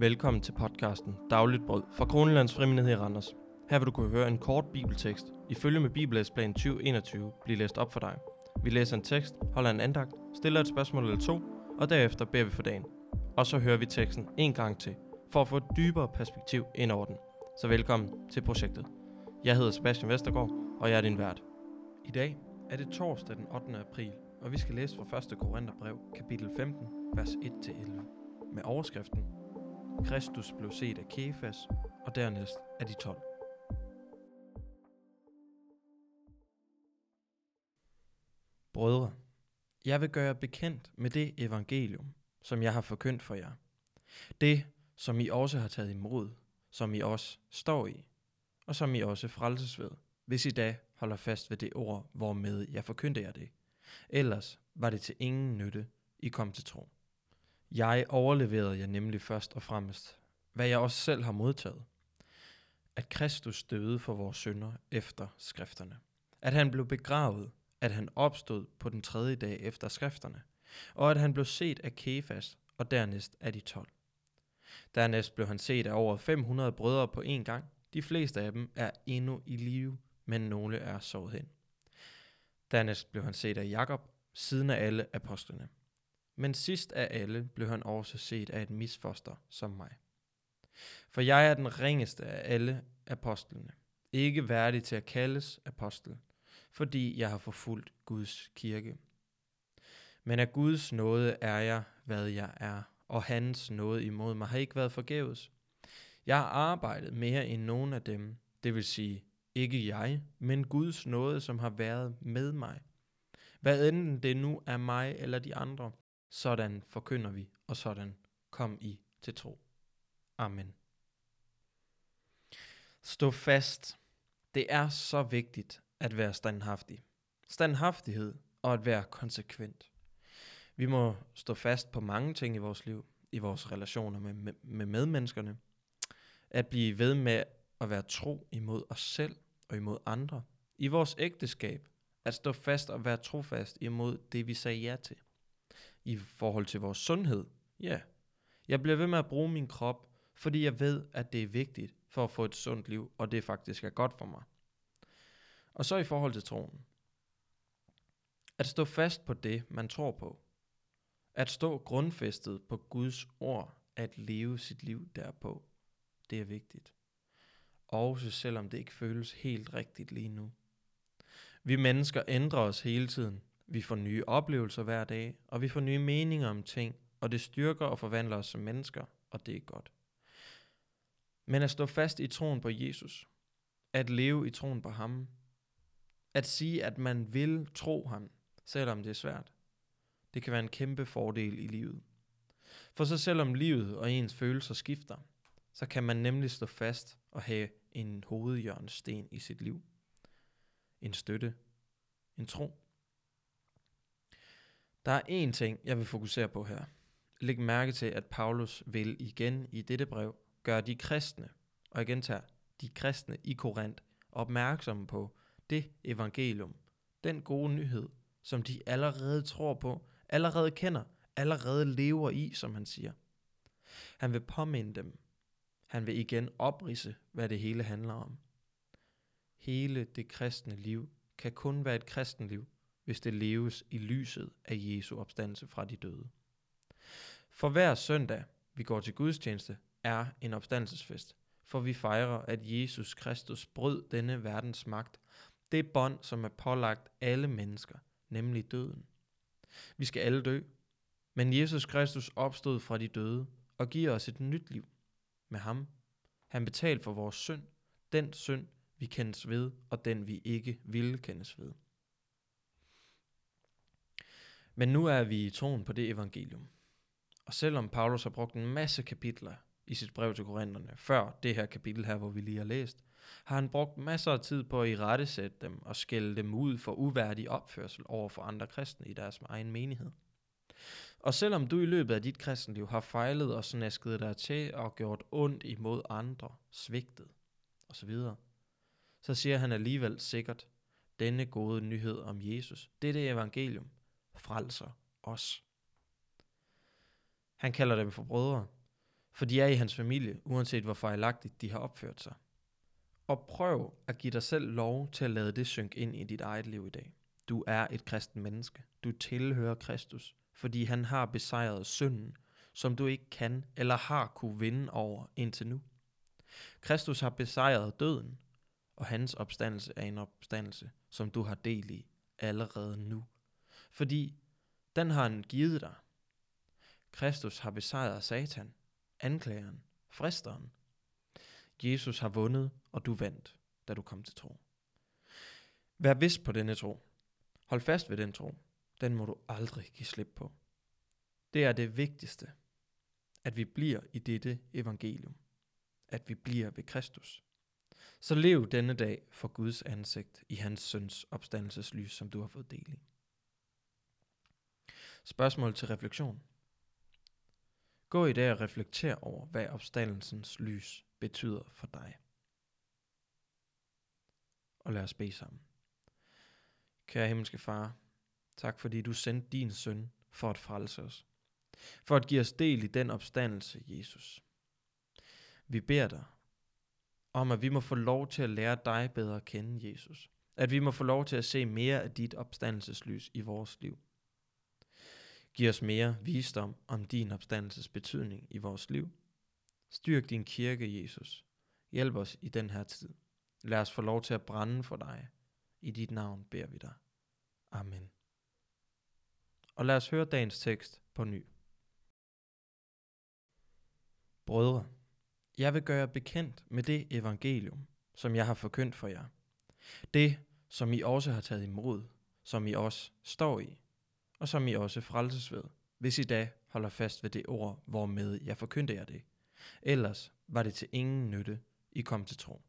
Velkommen til podcasten Dagligt Brød fra Kronelands Frimenighed i Randers. Her vil du kunne høre en kort bibeltekst i følge med Bibellæsplan 2021 blive læst op for dig. Vi læser en tekst, holder en andagt, stiller et spørgsmål eller to, og derefter beder vi for dagen. Og så hører vi teksten en gang til, for at få et dybere perspektiv ind over den. Så velkommen til projektet. Jeg hedder Sebastian Vestergaard, og jeg er din vært. I dag er det torsdag den 8. april, og vi skal læse fra 1. Korintherbrev, kapitel 15, vers 1-11, med overskriften Kristus blev set af Kefas, og dernæst af de 12. Brødre, jeg vil gøre jer bekendt med det evangelium, som jeg har forkyndt for jer. Det, som I også har taget imod, som I også står i, og som I også frelses ved, hvis I da holder fast ved det ord, hvormed jeg forkyndte jer det. Ellers var det til ingen nytte, I kom til tro. Jeg overleverede jer nemlig først og fremmest, hvad jeg også selv har modtaget. At Kristus døde for vores synder efter skrifterne. At han blev begravet, at han opstod på den tredje dag efter skrifterne, og at han blev set af Kefas og dernæst af de tolv. Dernæst blev han set af over 500 brødre på én gang. De fleste af dem er endnu i live, men nogle er sovet hen. Dernæst blev han set af Jakob, siden af alle apostlene. Men sidst af alle blev han også set af et misfoster som mig. For jeg er den ringeste af alle apostlene, ikke værdig til at kaldes apostel, fordi jeg har forfulgt Guds kirke. Men af Guds nåde er jeg, hvad jeg er, og hans nåde imod mig har ikke været forgæves. Jeg har arbejdet mere end nogen af dem, det vil sige ikke jeg, men Guds nåde, som har været med mig. Hvad enten det nu er mig eller de andre, sådan forkynder vi, og sådan kom I til tro. Amen. Stå fast. Det er så vigtigt at være standhaftig. Standhaftighed og at være konsekvent. Vi må stå fast på mange ting i vores liv, i vores relationer med, med, med medmenneskerne. At blive ved med at være tro imod os selv og imod andre. I vores ægteskab. At stå fast og være trofast imod det, vi sagde ja til. I forhold til vores sundhed. Ja, jeg bliver ved med at bruge min krop, fordi jeg ved, at det er vigtigt for at få et sundt liv, og det faktisk er godt for mig. Og så i forhold til troen. At stå fast på det, man tror på. At stå grundfæstet på Guds ord, at leve sit liv derpå. Det er vigtigt. Også selvom det ikke føles helt rigtigt lige nu. Vi mennesker ændrer os hele tiden. Vi får nye oplevelser hver dag, og vi får nye meninger om ting, og det styrker og forvandler os som mennesker, og det er godt. Men at stå fast i troen på Jesus, at leve i troen på ham, at sige, at man vil tro ham, selvom det er svært, det kan være en kæmpe fordel i livet. For så selvom livet og ens følelser skifter, så kan man nemlig stå fast og have en hovedjørnsten i sit liv. En støtte. En tro. Der er én ting, jeg vil fokusere på her. Læg mærke til, at Paulus vil igen i dette brev gøre de kristne, og igen tager de kristne i Korinth, opmærksomme på det evangelium, den gode nyhed, som de allerede tror på, allerede kender, allerede lever i, som han siger. Han vil påminde dem. Han vil igen oprise, hvad det hele handler om. Hele det kristne liv kan kun være et kristenliv, hvis det leves i lyset af Jesu opstandelse fra de døde. For hver søndag, vi går til gudstjeneste, er en opstandelsesfest, for vi fejrer, at Jesus Kristus brød denne verdens magt, det bånd, som er pålagt alle mennesker, nemlig døden. Vi skal alle dø, men Jesus Kristus opstod fra de døde og giver os et nyt liv med ham. Han betalte for vores synd, den synd, vi kendes ved, og den vi ikke ville kendes ved. Men nu er vi i troen på det evangelium. Og selvom Paulus har brugt en masse kapitler i sit brev til Korintherne, før det her kapitel her, hvor vi lige har læst, har han brugt masser af tid på at irettesætte dem og skælde dem ud for uværdig opførsel over for andre kristne i deres egen menighed. Og selvom du i løbet af dit kristenliv har fejlet og snasket dig til og gjort ondt imod andre, svigtet osv., så siger han alligevel sikkert, denne gode nyhed om Jesus, dette evangelium, frelser os. Han kalder dem for brødre, For de er i hans familie, uanset hvor fejlagtigt de har opført sig. Og prøv at give dig selv lov til at lade det synke ind i dit eget liv i dag. Du er et kristen menneske. Du tilhører Kristus, fordi han har besejret synden, som du ikke kan eller har kunne vinde over indtil nu. Kristus har besejret døden, og hans opstandelse er en opstandelse, som du har del i allerede nu. Fordi den har han givet dig. Kristus har besejret Satan, anklageren, fristeren. Jesus har vundet, og du vandt, da du kom til tro. Vær vist på denne tro. Hold fast ved den tro. Den må du aldrig give slip på. Det er det vigtigste, at vi bliver i dette evangelium. At vi bliver ved Kristus. Så lev denne dag for Guds ansigt i hans søns opstandelseslys, som du har fået del i. Spørgsmål til refleksion. Gå i dag og reflekter over, hvad opstandelsens lys betyder for dig. Og lad os bede sammen. Kære himmelske far, tak fordi du sendte din søn for at frelse os. For at give os del i den opstandelse, Jesus. Vi beder dig om, at vi må få lov til at lære dig bedre at kende, Jesus. At vi må få lov til at se mere af dit opstandelseslys i vores liv. Giv os mere visdom om din opstandelses betydning i vores liv. Styrk din kirke, Jesus. Hjælp os i den her tid. Lad os få lov til at brænde for dig. I dit navn beder vi dig. Amen. Og lad os høre dagens tekst på ny. Brødre, jeg vil gøre bekendt med det evangelium, som jeg har forkyndt for jer. Det, som I også har taget imod, som I også står i, og som I også frelses ved, hvis I da holder fast ved det ord, hvormed jeg forkyndte jer det. Ellers var det til ingen nytte, I kom til tro.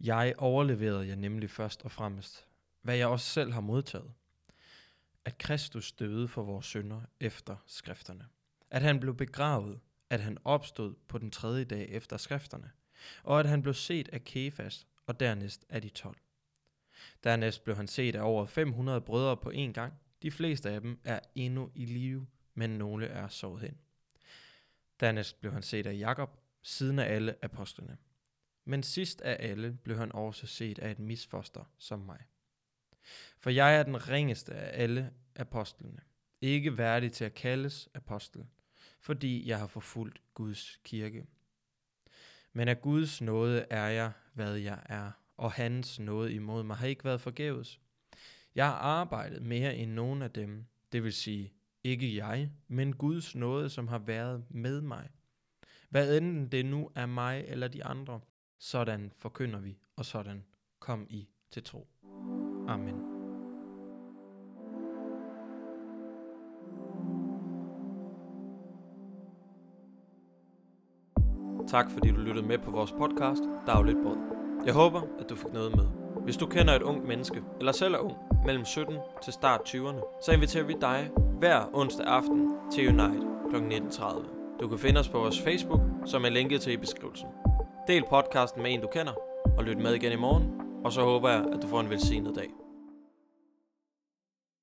Jeg overleverede jer nemlig først og fremmest, hvad jeg også selv har modtaget. At Kristus døde for vores synder efter skrifterne. At han blev begravet, at han opstod på den tredje dag efter skrifterne, og at han blev set af Kefas og dernæst af de tolv. Dernæst blev han set af over 500 brødre på en gang. De fleste af dem er endnu i live, men nogle er sovet hen. Dernæst blev han set af Jakob, siden af alle apostlene. Men sidst af alle blev han også set af et misfoster som mig. For jeg er den ringeste af alle apostlene, ikke værdig til at kaldes apostel, fordi jeg har forfulgt Guds kirke. Men af Guds nåde er jeg, hvad jeg er, og hans nåde imod mig har ikke været forgæves. Jeg har arbejdet mere end nogen af dem, det vil sige ikke jeg, men Guds nåde, som har været med mig. Hvad enten det nu er mig eller de andre, sådan forkynder vi, og sådan kom I til tro. Amen. Tak fordi du lyttede med på vores podcast, Dagligt Brød. Jeg håber, at du fik noget med. Hvis du kender et ungt menneske, eller selv er ung, mellem 17 til start 20'erne, så inviterer vi dig hver onsdag aften til Unite kl. 19.30. Du kan finde os på vores Facebook, som er linket til i beskrivelsen. Del podcasten med en, du kender, og lyt med igen i morgen, og så håber jeg, at du får en velsignet dag.